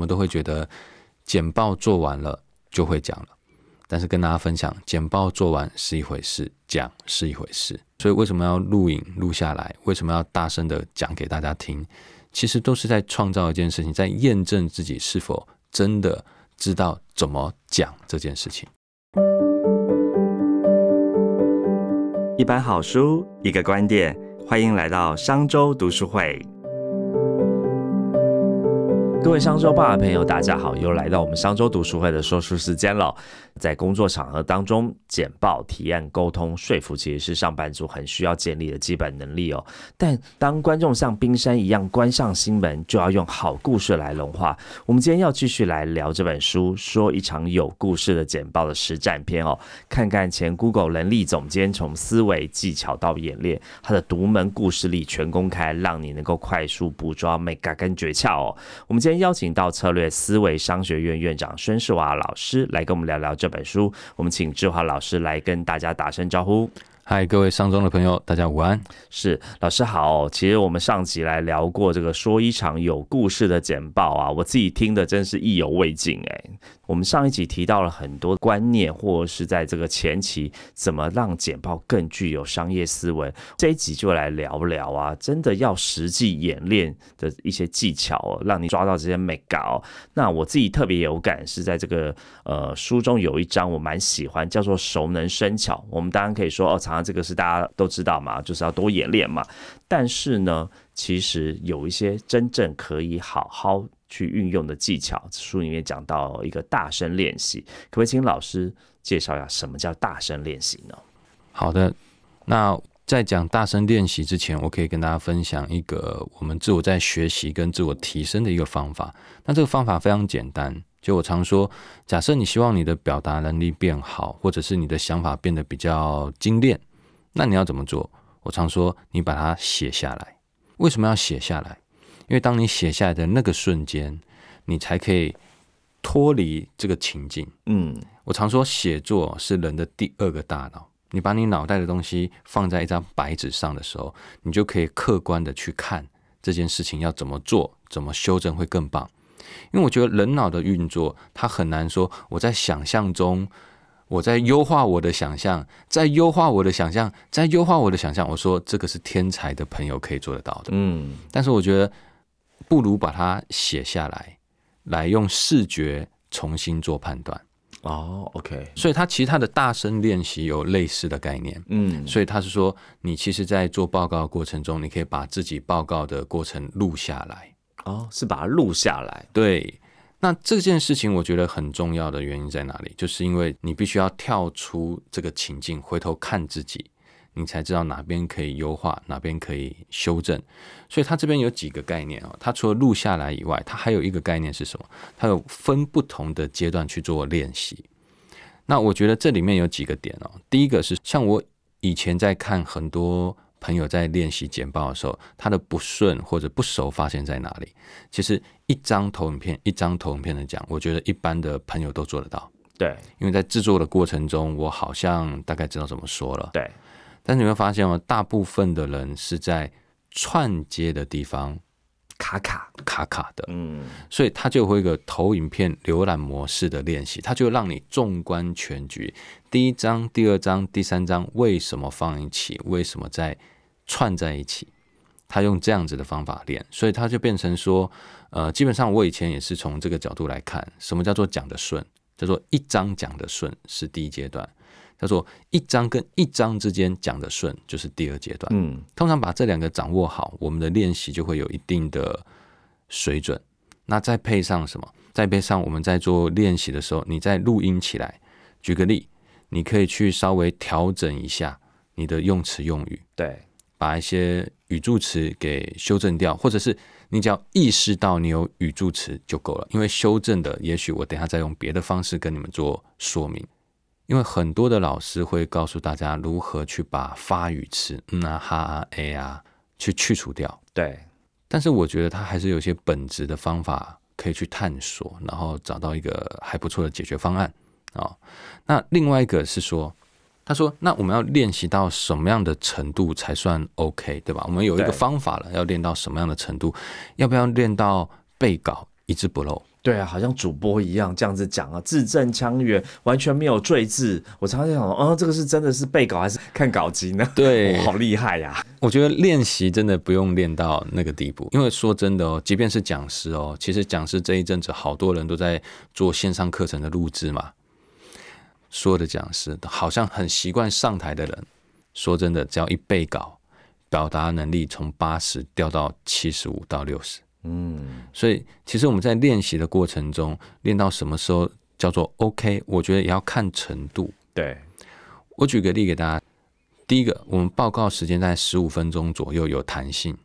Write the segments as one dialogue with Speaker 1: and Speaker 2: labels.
Speaker 1: 我们都会觉得简报做完了就会讲了。但是跟大家分享，简报做完是一回事，讲是一回事。所以为什么要录影录下来？为什么要大声的讲给大家听？其实都是在创造一件事情，在验证自己是否真的知道怎么讲这件事情。
Speaker 2: 一本好书，一个观点，欢迎来到商周读书会。各位商周报的朋友，大家好，又来到我们商周读书会的说书时间了。在工作场合当中，简报、提案、沟通、说服，其实是上班族很需要建立的基本能力哦。但当观众像冰山一样关上心门，就要用好故事来融化。我们今天要继续来聊这本书，说一场有故事的简报的实战篇哦。看看前 Google 能力总监从思维技巧到演练，他的独门故事力全公开，让你能够快速捕捉 mega 跟诀窍哦。我们今天邀请到策略思维商学院院长孙世华老师来跟我们聊聊这。本书，我们请志华老师来跟大家打声招呼。
Speaker 1: 嗨，各位上中的朋友，大家午安。
Speaker 2: 是老师好。其实我们上集来聊过这个说一场有故事的简报啊，我自己听的真是意犹未尽哎。我们上一集提到了很多观念，或是在这个前期怎么让简报更具有商业思维。这一集就来聊聊啊，真的要实际演练的一些技巧哦，让你抓到这些美感。那我自己特别有感是在这个呃书中有一章我蛮喜欢，叫做熟能生巧。我们当然可以说哦，常这个是大家都知道嘛，就是要多演练嘛。但是呢，其实有一些真正可以好好。去运用的技巧，书里面讲到一个大声练习，可不可以请老师介绍一下什么叫大声练习呢？
Speaker 1: 好的，那在讲大声练习之前，我可以跟大家分享一个我们自我在学习跟自我提升的一个方法。那这个方法非常简单，就我常说，假设你希望你的表达能力变好，或者是你的想法变得比较精炼，那你要怎么做？我常说，你把它写下来。为什么要写下来？因为当你写下来的那个瞬间，你才可以脱离这个情境。嗯，我常说写作是人的第二个大脑。你把你脑袋的东西放在一张白纸上的时候，你就可以客观的去看这件事情要怎么做，怎么修正会更棒。因为我觉得人脑的运作，它很难说我在想象中，我在优化我的想象，在优化我的想象，在优化我的想象。我说这个是天才的朋友可以做得到的。嗯，但是我觉得。不如把它写下来，来用视觉重新做判断。
Speaker 2: 哦，OK。
Speaker 1: 所以他其实他的大声练习有类似的概念。嗯，所以他是说，你其实，在做报告的过程中，你可以把自己报告的过程录下来。
Speaker 2: 哦，是把它录下来。
Speaker 1: 对。那这件事情，我觉得很重要的原因在哪里？就是因为你必须要跳出这个情境，回头看自己。你才知道哪边可以优化，哪边可以修正。所以它这边有几个概念哦，它除了录下来以外，它还有一个概念是什么？它有分不同的阶段去做练习。那我觉得这里面有几个点哦。第一个是像我以前在看很多朋友在练习简报的时候，他的不顺或者不熟发现在哪里？其实一张投影片，一张投影片的讲，我觉得一般的朋友都做得到。
Speaker 2: 对，
Speaker 1: 因为在制作的过程中，我好像大概知道怎么说了。
Speaker 2: 对。
Speaker 1: 但你会发现哦，大部分的人是在串接的地方
Speaker 2: 卡卡。
Speaker 1: 卡卡的，嗯，所以他就会一个投影片浏览模式的练习，他就让你纵观全局，第一章、第二章、第三章为什么放一起，为什么在串在一起，他用这样子的方法练，所以他就变成说，呃，基本上我以前也是从这个角度来看，什么叫做讲的顺，叫做一章讲的顺是第一阶段。叫做一章跟一章之间讲的顺，就是第二阶段。嗯，通常把这两个掌握好，我们的练习就会有一定的水准。那再配上什么？再配上我们在做练习的时候，你再录音起来。举个例，你可以去稍微调整一下你的用词用语，
Speaker 2: 对，
Speaker 1: 把一些语助词给修正掉，或者是你只要意识到你有语助词就够了。因为修正的，也许我等下再用别的方式跟你们做说明。因为很多的老师会告诉大家如何去把发语词嗯啊哈啊 a 啊去去除掉，
Speaker 2: 对。
Speaker 1: 但是我觉得他还是有些本质的方法可以去探索，然后找到一个还不错的解决方案啊。那另外一个是说，他说那我们要练习到什么样的程度才算 OK，对吧？我们有一个方法了，要练到什么样的程度？要不要练到背稿一字不漏？
Speaker 2: 对啊，好像主播一样这样子讲啊，字正腔圆，完全没有赘字。我常常在想，哦，这个是真的是背稿还是看稿机呢？
Speaker 1: 对
Speaker 2: 好厉害呀！
Speaker 1: 我觉得练习真的不用练到那个地步，因为说真的哦，即便是讲师哦，其实讲师这一阵子好多人都在做线上课程的录制嘛。所有的讲师好像很习惯上台的人，说真的，只要一背稿，表达能力从八十掉到七十五到六十。嗯，所以其实我们在练习的过程中，练到什么时候叫做 OK？我觉得也要看程度。
Speaker 2: 对，
Speaker 1: 我举个例给大家。第一个，我们报告时间在十五分钟左右，有弹性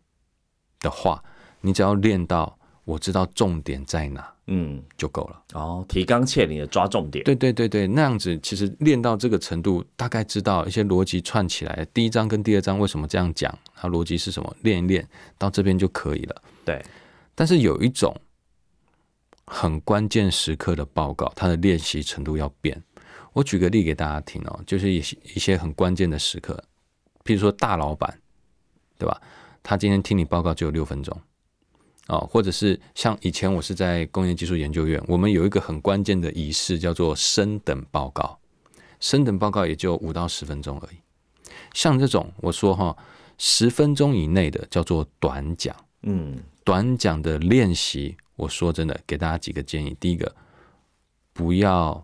Speaker 1: 的话，你只要练到我知道重点在哪，嗯，就够了。
Speaker 2: 哦，提纲挈领的抓重点。
Speaker 1: 对对对对，那样子其实练到这个程度，大概知道一些逻辑串起来，第一章跟第二章为什么这样讲，它逻辑是什么，练一练到这边就可以了。
Speaker 2: 对。
Speaker 1: 但是有一种很关键时刻的报告，它的练习程度要变。我举个例给大家听哦，就是一些一些很关键的时刻，譬如说大老板，对吧？他今天听你报告只有六分钟哦，或者是像以前我是在工业技术研究院，我们有一个很关键的仪式叫做升等报告，升等报告也就五到十分钟而已。像这种我说哈，十分钟以内的叫做短讲，嗯。短讲的练习，我说真的，给大家几个建议。第一个，不要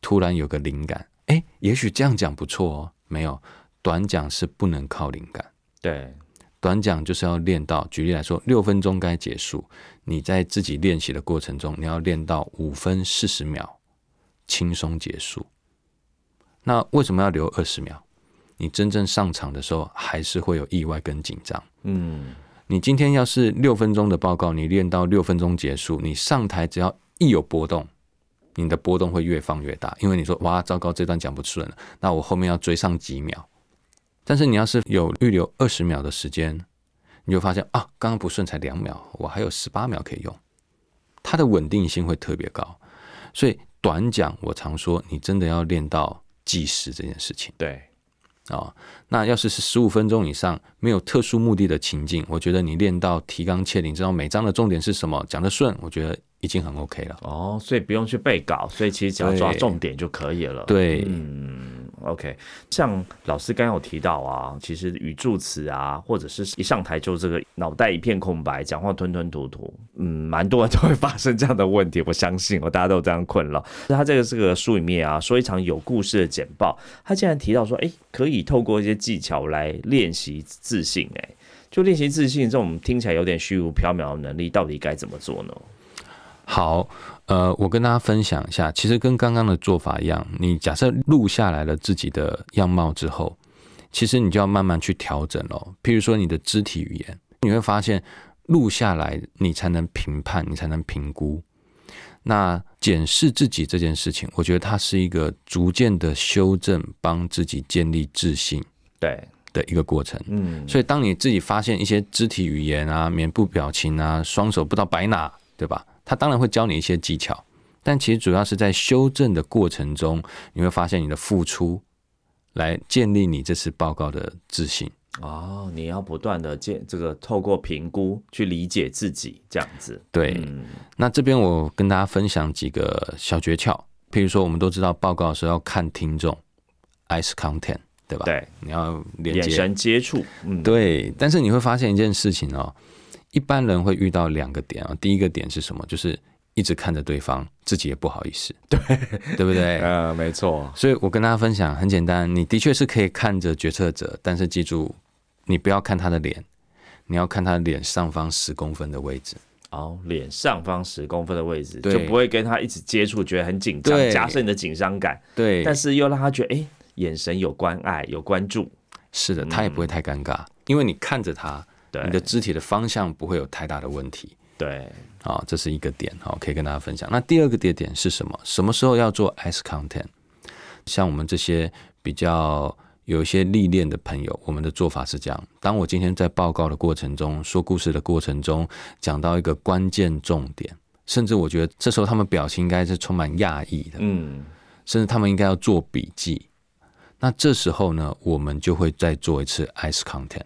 Speaker 1: 突然有个灵感，哎，也许这样讲不错哦。没有，短讲是不能靠灵感。
Speaker 2: 对，
Speaker 1: 短讲就是要练到，举例来说，六分钟该结束，你在自己练习的过程中，你要练到五分四十秒，轻松结束。那为什么要留二十秒？你真正上场的时候，还是会有意外跟紧张。嗯。你今天要是六分钟的报告，你练到六分钟结束，你上台只要一有波动，你的波动会越放越大，因为你说哇糟糕，这段讲不顺了，那我后面要追上几秒。但是你要是有预留二十秒的时间，你就发现啊，刚刚不顺才两秒，我还有十八秒可以用，它的稳定性会特别高。所以短讲，我常说你真的要练到计时这件事情。
Speaker 2: 对。
Speaker 1: 啊，那要是是十五分钟以上，没有特殊目的的情境，我觉得你练到提纲挈领，知道每章的重点是什么，讲得顺，我觉得已经很 OK 了。
Speaker 2: 哦，所以不用去背稿，所以其实只要抓重点就可以了。
Speaker 1: 对，
Speaker 2: 嗯。OK，像老师刚刚有提到啊，其实语助词啊，或者是一上台就这个脑袋一片空白，讲话吞吞吐吐，嗯，蛮多人都会发生这样的问题。我相信，我大家都有这样困扰。那他这个这个书里面啊，说一场有故事的简报，他竟然提到说，哎，可以透过一些技巧来练习自信。哎，就练习自信这种听起来有点虚无缥缈的能力，到底该怎么做呢？
Speaker 1: 好，呃，我跟大家分享一下，其实跟刚刚的做法一样，你假设录下来了自己的样貌之后，其实你就要慢慢去调整咯。譬如说你的肢体语言，你会发现录下来，你才能评判，你才能评估。那检视自己这件事情，我觉得它是一个逐渐的修正，帮自己建立自信，
Speaker 2: 对
Speaker 1: 的一个过程。嗯，所以当你自己发现一些肢体语言啊、面部表情啊、双手不知道摆哪，对吧？他当然会教你一些技巧，但其实主要是在修正的过程中，你会发现你的付出来建立你这次报告的自信。
Speaker 2: 哦，你要不断的建这个透过评估去理解自己，这样子。
Speaker 1: 对，那这边我跟大家分享几个小诀窍，譬如说，我们都知道报告的时候要看听众，eyes content，对吧？
Speaker 2: 对，
Speaker 1: 你要
Speaker 2: 眼神接触。
Speaker 1: 嗯，对。但是你会发现一件事情哦。一般人会遇到两个点啊，第一个点是什么？就是一直看着对方，自己也不好意思，
Speaker 2: 对
Speaker 1: 对不对？
Speaker 2: 呃，没错。
Speaker 1: 所以我跟大家分享很简单，你的确是可以看着决策者，但是记住，你不要看他的脸，你要看他脸上方十公分的位置。
Speaker 2: 哦，脸上方十公分的位置，就不会跟他一直接触，觉得很紧张，加深你的紧张感。
Speaker 1: 对，
Speaker 2: 但是又让他觉得，哎，眼神有关爱，有关注。
Speaker 1: 是的，他也不会太尴尬，因为你看着他。你的肢体的方向不会有太大的问题。
Speaker 2: 对，
Speaker 1: 好，这是一个点，好，可以跟大家分享。那第二个点点是什么？什么时候要做 S content？像我们这些比较有一些历练的朋友，我们的做法是这样：当我今天在报告的过程中，说故事的过程中，讲到一个关键重点，甚至我觉得这时候他们表情应该是充满讶异的，嗯，甚至他们应该要做笔记。那这时候呢，我们就会再做一次 ice content。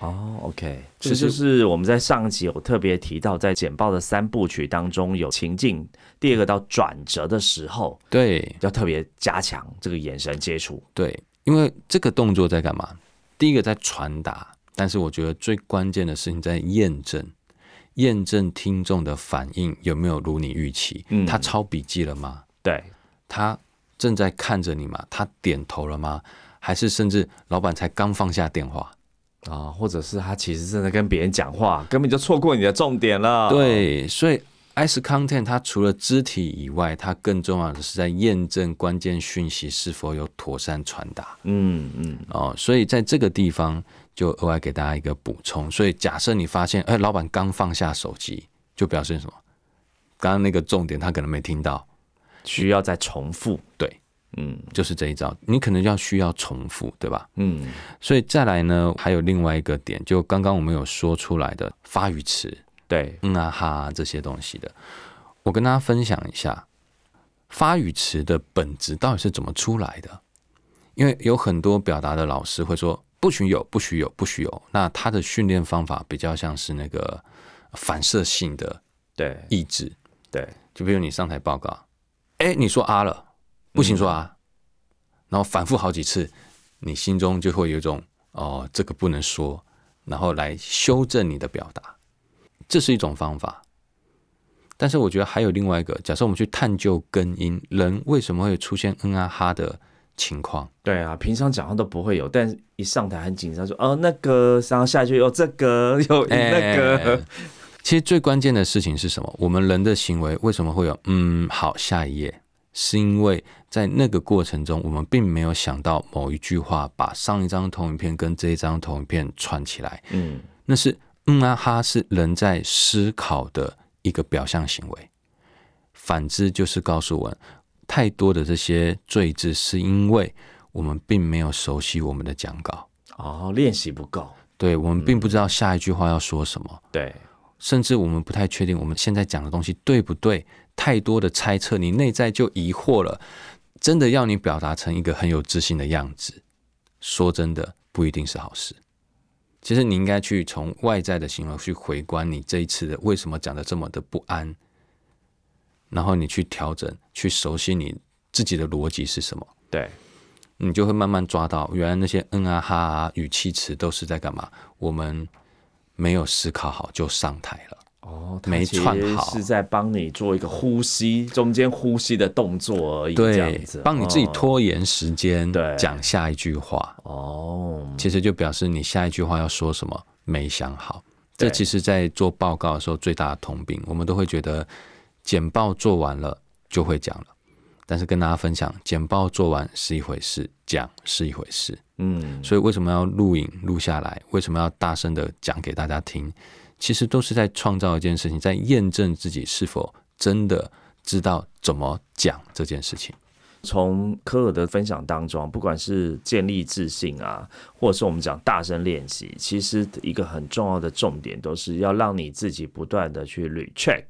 Speaker 2: 哦，OK，这就是我们在上集有特别提到，在简报的三部曲当中有情境，第二个到转折的时候，
Speaker 1: 对，
Speaker 2: 要特别加强这个眼神接触。
Speaker 1: 对，因为这个动作在干嘛？第一个在传达，但是我觉得最关键的事情在验证，验证听众的反应有没有如你预期。嗯，他抄笔记了吗？
Speaker 2: 对，
Speaker 1: 他正在看着你吗？他点头了吗？还是甚至老板才刚放下电话？
Speaker 2: 啊，或者是他其实正在跟别人讲话，根本就错过你的重点了。
Speaker 1: 对，所以 S content 它除了肢体以外，它更重要的是在验证关键讯息是否有妥善传达。嗯嗯。哦，所以在这个地方就额外给大家一个补充。所以假设你发现，哎，老板刚放下手机，就表示什么？刚刚那个重点他可能没听到，
Speaker 2: 需要再重复。
Speaker 1: 对。嗯，就是这一招，你可能要需要重复，对吧？嗯，所以再来呢，还有另外一个点，就刚刚我们有说出来的发语词，
Speaker 2: 对，
Speaker 1: 嗯啊哈这些东西的，我跟大家分享一下发语词的本质到底是怎么出来的。因为有很多表达的老师会说不许有，不许有，不许有。那他的训练方法比较像是那个反射性的
Speaker 2: 对
Speaker 1: 意志，
Speaker 2: 对，
Speaker 1: 就比如你上台报告，哎，你说啊了。不行说啊，然后反复好几次，你心中就会有一种哦，这个不能说，然后来修正你的表达，这是一种方法。但是我觉得还有另外一个，假设我们去探究根因，人为什么会出现嗯啊哈的情况？
Speaker 2: 对啊，平常讲话都不会有，但一上台很紧张，说哦那个，然后下去哦这个又那个。
Speaker 1: 其实最关键的事情是什么？我们人的行为为什么会有嗯好？下一页。是因为在那个过程中，我们并没有想到某一句话把上一张投影片跟这一张投影片串起来。嗯，那是嗯啊哈，是人在思考的一个表象行为。反之，就是告诉我们，太多的这些罪字，是因为我们并没有熟悉我们的讲稿。
Speaker 2: 哦，练习不够。
Speaker 1: 对，我们并不知道下一句话要说什么。
Speaker 2: 对，
Speaker 1: 甚至我们不太确定我们现在讲的东西对不对。太多的猜测，你内在就疑惑了。真的要你表达成一个很有自信的样子，说真的不一定是好事。其实你应该去从外在的行为去回观你这一次的为什么讲的这么的不安，然后你去调整，去熟悉你自己的逻辑是什么。
Speaker 2: 对，
Speaker 1: 你就会慢慢抓到，原来那些嗯啊哈啊语气词都是在干嘛？我们没有思考好就上台了。
Speaker 2: 哦，没串好，是在帮你做一个呼吸，中间呼吸的动作而已，这样子，
Speaker 1: 帮你自己拖延时间，对，讲下一句话。哦，其实就表示你下一句话要说什么没想好。这其实，在做报告的时候最大的通病，我们都会觉得简报做完了就会讲了，但是跟大家分享，简报做完是一回事，讲是一回事。嗯，所以为什么要录影录下来？为什么要大声的讲给大家听？其实都是在创造一件事情，在验证自己是否真的知道怎么讲这件事情。
Speaker 2: 从科尔的分享当中，不管是建立自信啊，或者是我们讲大声练习，其实一个很重要的重点，都是要让你自己不断的去 recheck。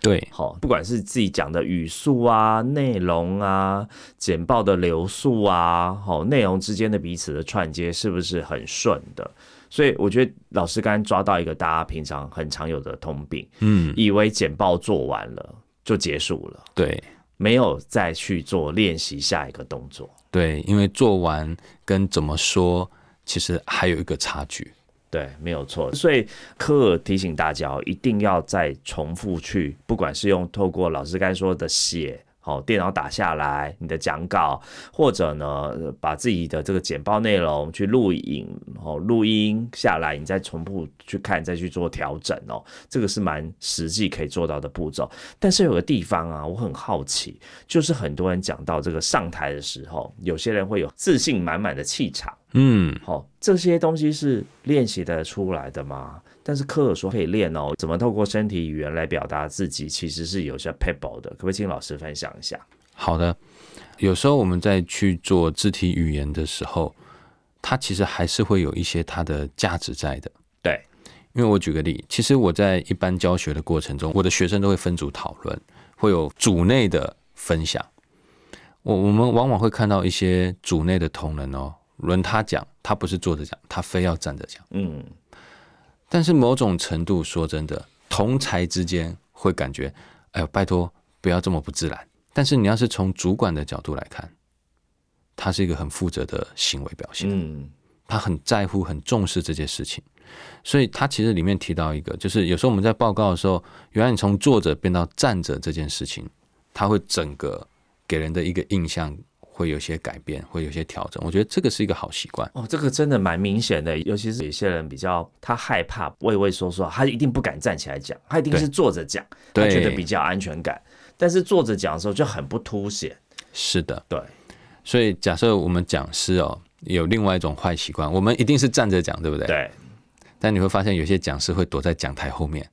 Speaker 1: 对，
Speaker 2: 好，不管是自己讲的语速啊、内容啊、简报的流速啊，好，内容之间的彼此的串接是不是很顺的？所以我觉得老师刚刚抓到一个大家平常很常有的通病，嗯，以为简报做完了就结束了，
Speaker 1: 对，
Speaker 2: 没有再去做练习下一个动作，
Speaker 1: 对，因为做完跟怎么说其实还有一个差距，
Speaker 2: 对，没有错。所以科尔提醒大家哦一定要再重复去，不管是用透过老师刚才说的写。哦，电脑打下来你的讲稿，或者呢，把自己的这个简报内容去录影，哦，录音下来，你再重复去看，再去做调整哦，这个是蛮实际可以做到的步骤。但是有个地方啊，我很好奇，就是很多人讲到这个上台的时候，有些人会有自信满满的气场，嗯，好，这些东西是练习的出来的吗？但是科尔说可以练哦，怎么透过身体语言来表达自己，其实是有些 people 的，可不可以请老师分享一下？
Speaker 1: 好的，有时候我们在去做肢体语言的时候，它其实还是会有一些它的价值在的。
Speaker 2: 对，
Speaker 1: 因为我举个例，其实我在一般教学的过程中，我的学生都会分组讨论，会有组内的分享。我我们往往会看到一些组内的同仁哦，轮他讲，他不是坐着讲，他非要站着讲。嗯。但是某种程度说真的，同才之间会感觉，哎呦，拜托不要这么不自然。但是你要是从主管的角度来看，他是一个很负责的行为表现，
Speaker 2: 嗯，
Speaker 1: 他很在乎、很重视这件事情。所以他其实里面提到一个，就是有时候我们在报告的时候，原来你从坐着变到站着这件事情，他会整个给人的一个印象会有些改变，会有些调整。我觉得这个是一个好习惯。
Speaker 2: 哦，这个真的蛮明显的，尤其是有些人比较他害怕畏畏缩缩，他一定不敢站起来讲，他一定是坐着讲，他
Speaker 1: 对
Speaker 2: 觉得比较安全感。但是坐着讲的时候就很不凸显，
Speaker 1: 是的，
Speaker 2: 对，
Speaker 1: 所以假设我们讲师哦有另外一种坏习惯，我们一定是站着讲，对不对？。
Speaker 2: 对，
Speaker 1: 但你会发现有些讲师会躲在讲台后面，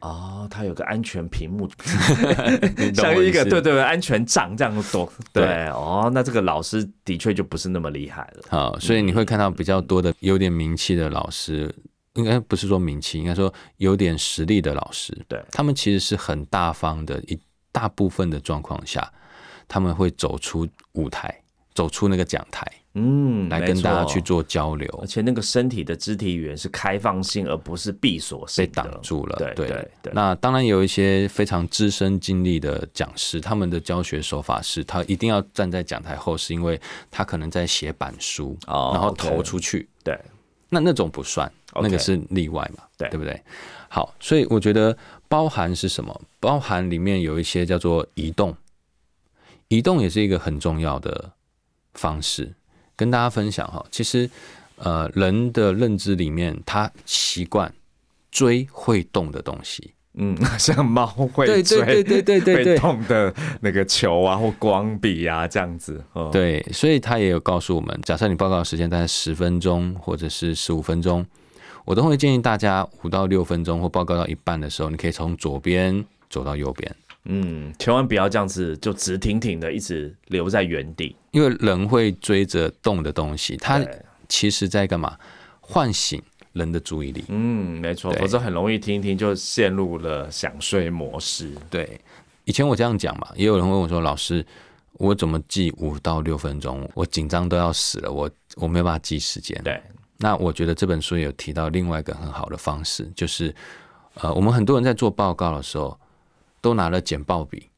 Speaker 2: 哦，他有个安全屏幕，像一个对对对安全杖这样躲，
Speaker 1: 对。
Speaker 2: 对，哦，那这个老师的确就不是那么厉害了，
Speaker 1: 好，所以你会看到比较多的有点名气的老师，应该不是说名气，应该说有点实力的老师，
Speaker 2: 对。
Speaker 1: 他们其实是很大方的，一大部分的状况下，他们会走出舞台，走出那个讲台，
Speaker 2: 嗯，
Speaker 1: 来跟大家去，做交流。
Speaker 2: 而，且那个身体的肢体语言是开放性，而不是闭锁性
Speaker 1: 被，挡住了。
Speaker 2: 对
Speaker 1: 对。
Speaker 2: 对对。
Speaker 1: 那当然有一些非常资深经历的讲师，他们的教学手法是，他一定要站在讲台后，是因为他可能在写板书，
Speaker 2: 哦
Speaker 1: 然后投出去。
Speaker 2: 对，
Speaker 1: 那那种不算那个是例外嘛，
Speaker 2: 对。
Speaker 1: 对不对？好，所以我觉得包含是什么？包含里面有一些叫做移动，移动也是一个很重要的方式，跟大家分享哈。其实，呃，人的认知里面，他习惯追会动的东西。
Speaker 2: 嗯，像猫会
Speaker 1: 对对对对对
Speaker 2: 动的那个球啊，或光笔啊，这样子。哦，
Speaker 1: 对，所以他也有告诉我们，假设你报告的时间大概十分钟或者是十五分钟，我都会建议大家五到六分钟或报告到一半的时候，你可以从左边走到右边，
Speaker 2: 嗯，千万不要这样子就直挺挺的一直留在原地。
Speaker 1: 因为人会追着动的东西，它其实在干嘛？唤醒人的注意力。
Speaker 2: 嗯，没错，
Speaker 1: 对
Speaker 2: 否则很容易听一听就陷入了想睡模式。
Speaker 1: 对，以前我这样讲嘛，也有人问我说：“老师，我怎么记五到六分钟？我紧张都要死了，我我没有办法记时间。”
Speaker 2: 对，
Speaker 1: 那我觉得这本书有提到另外一个很好的方式，就是呃，我们很多人在做报告的时候，都拿了剪报笔，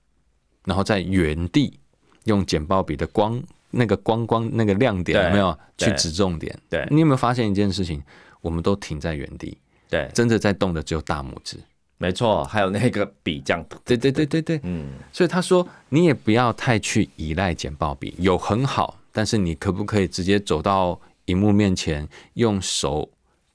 Speaker 1: 然后在原地用剪报笔的光那个光光那个亮点有没有去指重点？
Speaker 2: 对
Speaker 1: 你有没有发现一件事情？我们都停在原地，
Speaker 2: 对，
Speaker 1: 真的在动的只有大拇指。
Speaker 2: 没错，还有那个笔这样。
Speaker 1: 对对对对对，
Speaker 2: 嗯，
Speaker 1: 所以他说你也不要太去依赖剪报笔，有很好，但是你可不可以直接走到荧幕面前，用手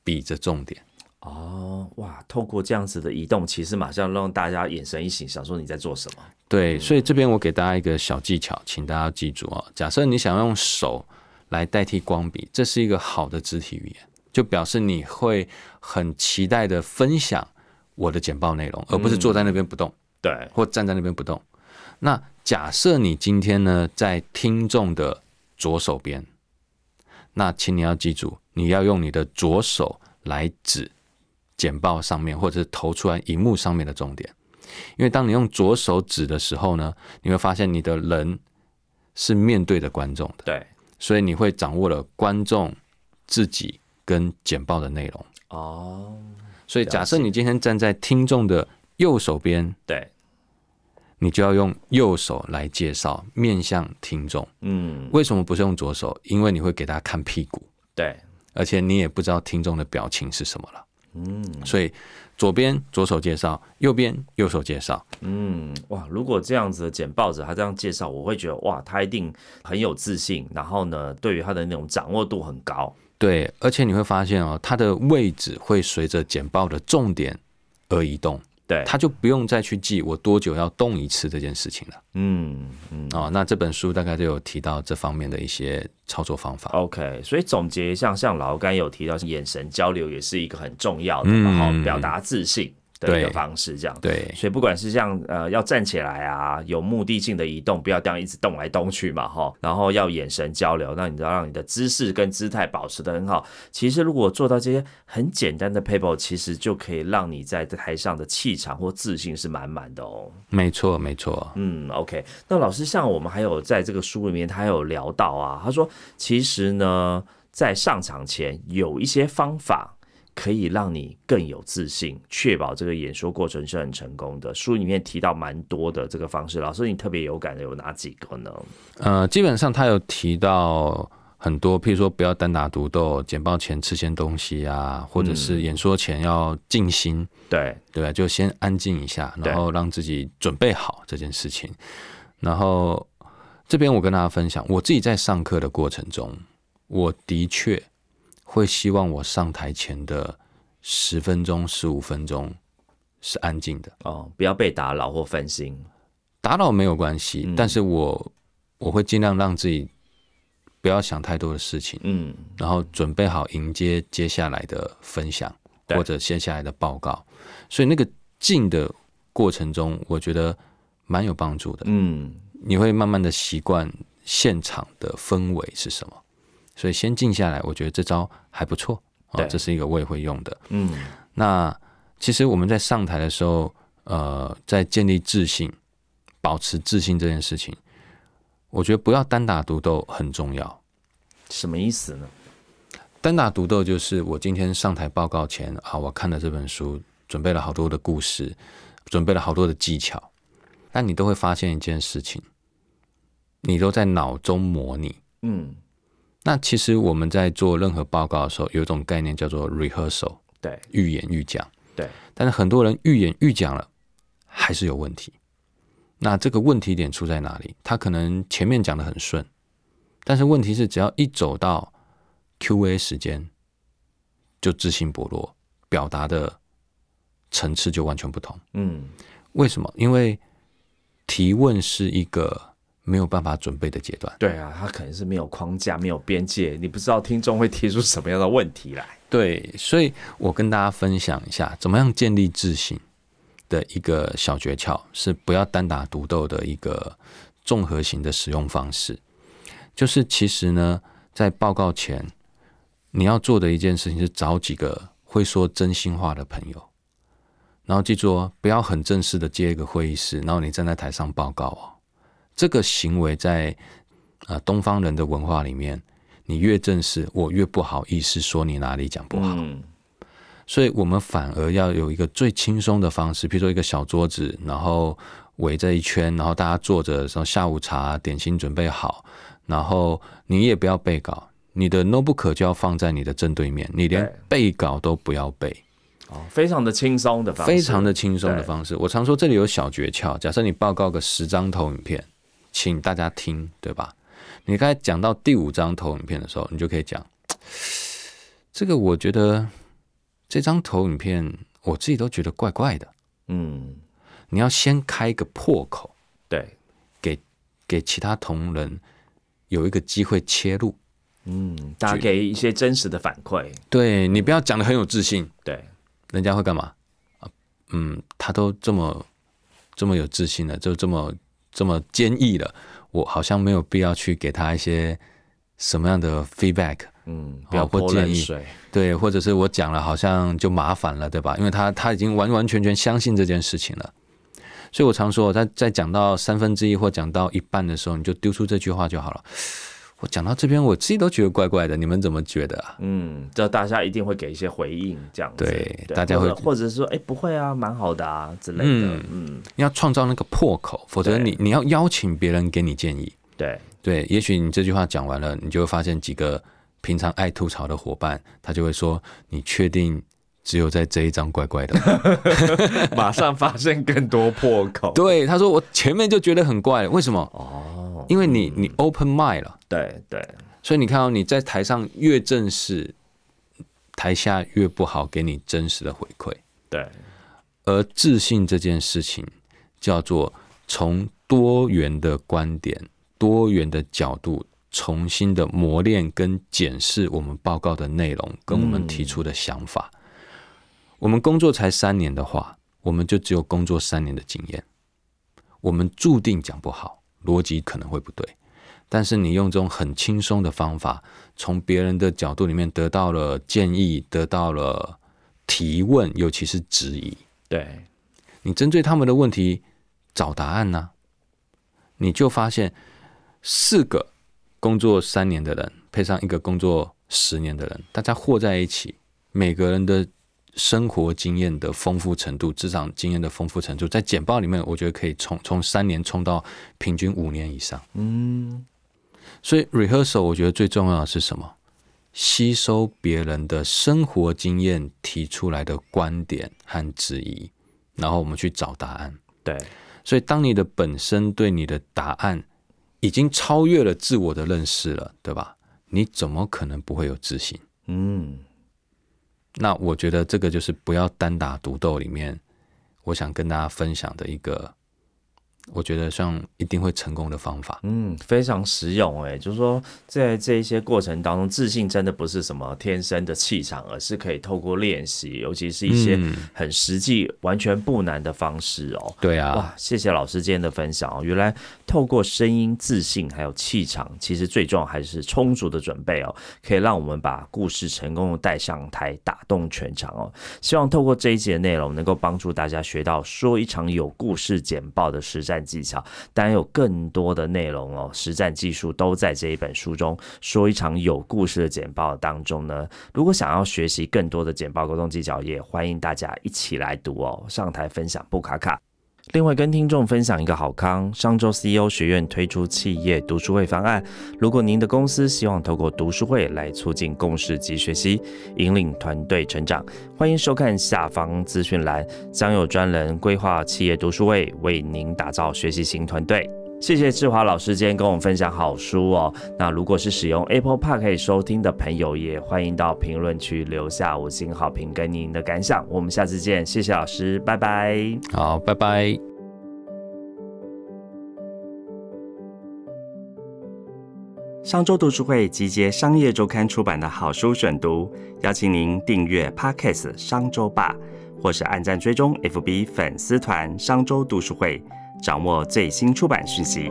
Speaker 1: 比着重点？
Speaker 2: 哦，哇，透过这样子的移动，其实马上让大家眼神一醒，想说你在做什么。
Speaker 1: 对，所以这边我给大家一个小技巧，请大家记住哦。假设你想用手来代替光笔，这是一个好的肢体语言，就表示你会很期待的分享我的简报内容，而不是坐在那边不动，
Speaker 2: 对，
Speaker 1: 或站在那边不动。那假设你今天呢在听众的左手边，那请你要记住，你要用你的左手来指简报上面，或者是投出来荧幕上面的重点。因为当你用左手指的时候呢，你会发现你的人是面对着观众的，
Speaker 2: 对，
Speaker 1: 所以你会掌握了观众自己跟简报的内容。
Speaker 2: 哦，
Speaker 1: 所以假设你今天站在听众的右手边，
Speaker 2: 对，
Speaker 1: 你就要用右手来介绍，面向听众。
Speaker 2: 嗯，
Speaker 1: 为什么不是用左手？因为你会给他看屁股，
Speaker 2: 对，
Speaker 1: 而且你也不知道听众的表情是什么了。
Speaker 2: 嗯
Speaker 1: 所以左边左手介绍，右边右手介绍。
Speaker 2: 嗯，哇，如果这样子的简报者他这样介绍，我会觉得哇，他一定很有自信，然后呢，对于他的那种掌握度很高。
Speaker 1: 对，而且你会发现哦，它的位置会随着简报的重点而移动，
Speaker 2: 对，
Speaker 1: 他就不用再去记我多久要动一次这件事情了。
Speaker 2: 嗯嗯
Speaker 1: 哦，那这本书大概就有提到这方面的一些操作方法。
Speaker 2: ，OK，所以总结一下，像老干有提到，眼神交流也是一个很重要的嘛，哈、
Speaker 1: 嗯
Speaker 2: 表达自信的一个方式，这样。
Speaker 1: 对，
Speaker 2: 所以不管是像呃要站起来啊，有目的性的移动，不要这样一直动来动去嘛哈，然后要眼神交流，那你要让你的姿势跟姿态保持的很好。其实如果做到这些很简单的 paper，其实就可以让你在台上的气场或自信是满满的哦。
Speaker 1: 没错，没错。
Speaker 2: 嗯，OK。那老师，像我们还有在这个书里面，他还有聊到啊，他说其实呢，在上场前有一些方法可以让你更有自信，确保这个演说过程是很成功的。书里面提到蛮多的这个方式，老师你特别有感的有哪几个呢？
Speaker 1: 呃，基本上他有提到很多，譬如说不要单打独斗，简报前吃些东西啊，或者是演说前要静心，
Speaker 2: 对
Speaker 1: 对吧？就先安静一下，然后让自己准备好这件事情。然后这边我跟大家分享，我自己在上课的过程中，我的确。会希望我上台前的十分钟、十五分钟是安静的
Speaker 2: 哦，不要被打扰或分心。
Speaker 1: 打扰没有关系，但是我我会尽量让自己不要想太多的事情，嗯，然后准备好迎接接下来的分享或者接下来的报告。所以那个静的过程中，我觉得蛮有帮助的。嗯，你会慢慢的习惯现场的氛围是什么。所以先静下来，我觉得这招还不错。哦，这是一个我也会用的。嗯，那其实我们在上台的时候，呃，在建立自信、保持自信这件事情，我觉得不要单打独斗很重要。
Speaker 2: 什么意思呢？
Speaker 1: 单打独斗就是我今天上台报告前啊，我看了这本书，准备了好多的故事，准备了好多的技巧，但你都会发现一件事情，你都在脑中模拟。嗯。那其实我们在做任何报告的时候，有一种概念叫做 rehearsal，
Speaker 2: 对，
Speaker 1: 预演预讲，
Speaker 2: 对。
Speaker 1: 但是很多人预演预讲了，还是有问题。那这个问题点出在哪里？他可能前面讲的很顺，但是问题是，只要一走到 Q&A 时间，就自信薄弱，表达的层次就完全不同。嗯，为什么？因为提问是一个。没有办法准备的阶段，
Speaker 2: 对啊，他可能是没有框架、没有边界，你不知道听众会提出什么样的问题来。
Speaker 1: 对，所以我跟大家分享一下，怎么样建立自信的一个小诀窍，是不要单打独斗的一个综合型的使用方式。就是其实呢，在报告前，你要做的一件事情是找几个会说真心话的朋友，然后记住哦，不要很正式的接一个会议室，然后你站在台上报告哦。这个行为在啊东方人的文化里面，你越正式，我越不好意思说你哪里讲不好。所以，我们反而要有一个最轻松的方式，比如说一个小桌子，然后围着一圈，然后大家坐着，然后下午茶点心准备好，然后你也不要背稿，你的 notebook 就要放在你的正对面，你连背稿都不要背。
Speaker 2: 哦，非常的轻松的方式，
Speaker 1: 非常的轻松的方式。我常说这里有小诀窍，假设你报告个十张投影片。请大家听，对吧？你刚才讲到第五张投影片的时候，你就可以讲这个。我觉得这张投影片，我自己都觉得怪怪的。嗯，你要先开一个破口，
Speaker 2: 对，
Speaker 1: 给给其他同仁有一个机会切入。
Speaker 2: 嗯，大家给一些真实的反馈。
Speaker 1: 对你不要讲的很有自信，
Speaker 2: 对，
Speaker 1: 人家会干嘛？啊，嗯，他都这么这么有自信了，就这么。这么坚毅了，我好像没有必要去给他一些什么样的 feedback，
Speaker 2: 嗯，不要泼冷水，
Speaker 1: 对，或者是我讲了好像就麻烦了，对吧？因为他他已经完完全全相信这件事情了，所以我常说，在在讲到三分之一或讲到一半的时候，你就丢出这句话就好了。我讲到这边，我自己都觉得怪怪的，你们怎么觉得啊？
Speaker 2: 嗯，这大家一定会给一些回应，这样子
Speaker 1: 对，大家会，
Speaker 2: 或者是说，哎，不会啊，蛮好的啊之类的。
Speaker 1: 嗯，要创造那个破口，否则你你要邀请别人给你建议。
Speaker 2: 对
Speaker 1: 对，也许你这句话讲完了，你就会发现几个平常爱吐槽的伙伴，他就会说：“你确定只有在这一张怪怪的？”
Speaker 2: 马上发现更多破口。
Speaker 1: 对，他说：“我前面就觉得很怪，为什么？”哦。因为你你 open mind 了，
Speaker 2: 对对，
Speaker 1: 所以你看到你在台上越正式，台下越不好给你真实的回馈。
Speaker 2: 对，
Speaker 1: 而自信这件事情叫做从多元的观点、多元的角度重新的磨练跟检视我们报告的内容跟我们提出的想法。我们工作才三年的话，我们就只有工作三年的经验，我们注定讲不好。逻辑可能会不对，但是你用这种很轻松的方法，从别人的角度里面得到了建议，得到了提问，尤其是质疑。
Speaker 2: 对，
Speaker 1: 你针对他们的问题找答案呢，你就发现四个工作三年的人配上一个工作十年的人，大家和在一起，每个人的生活经验的丰富程度、职场经验的丰富程度，在简报里面，我觉得可以从从三年冲到平均五年以上。
Speaker 2: 嗯，
Speaker 1: 所以 rehearsal 我觉得最重要的是什么？吸收别人的生活经验提出来的观点和质疑，然后我们去找答案。
Speaker 2: 对，
Speaker 1: 所以当你的本身对你的答案已经超越了自我的认识了，对吧？你怎么可能不会有自信？
Speaker 2: 嗯，
Speaker 1: 那我觉得这个就是不要单打独斗里面，我想跟大家分享的一个。我觉得像一定会成功的方法，
Speaker 2: 嗯，非常实用哎，就是说在这一些过程当中，自信真的不是什么天生的气场，而是可以透过练习，尤其是一些很实际、完全不难的方式哦。
Speaker 1: 对啊，
Speaker 2: 哇，谢谢老师今天的分享哦。原来透过声音、自信还有气场，其实最重要还是充足的准备哦，可以让我们把故事成功的带上台，打动全场哦。希望透过这一节内容，能够帮助大家学到说一场有故事简报的实战。技巧，当然有更多的内容哦，实战技术都在这一本书中。说一场有故事的简报当中呢，如果想要学习更多的简报沟通技巧，也欢迎大家一起来读哦。上台分享不卡卡。另外，跟听众分享一个好康，上周 CEO 学院推出企业读书会方案。如果您的公司希望透过读书会来促进共识及学习，引领团队成长，欢迎收看下方资讯栏，将有专人规划企业读书会，为您打造学习型团队。谢谢志华老师今天跟我们分享好书哦。那如果是使用 Apple Park 可以收听的朋友，也欢迎到评论区留下五星好评跟您的感想。我们下次见，谢谢老师，拜拜。
Speaker 1: 好，拜拜。
Speaker 2: 商周读书会集结商业周刊出版的好书选读，邀请您订阅 Podcast 商周吧，或是按赞追踪 FB 粉丝团商周读书会。掌握最新出版讯息。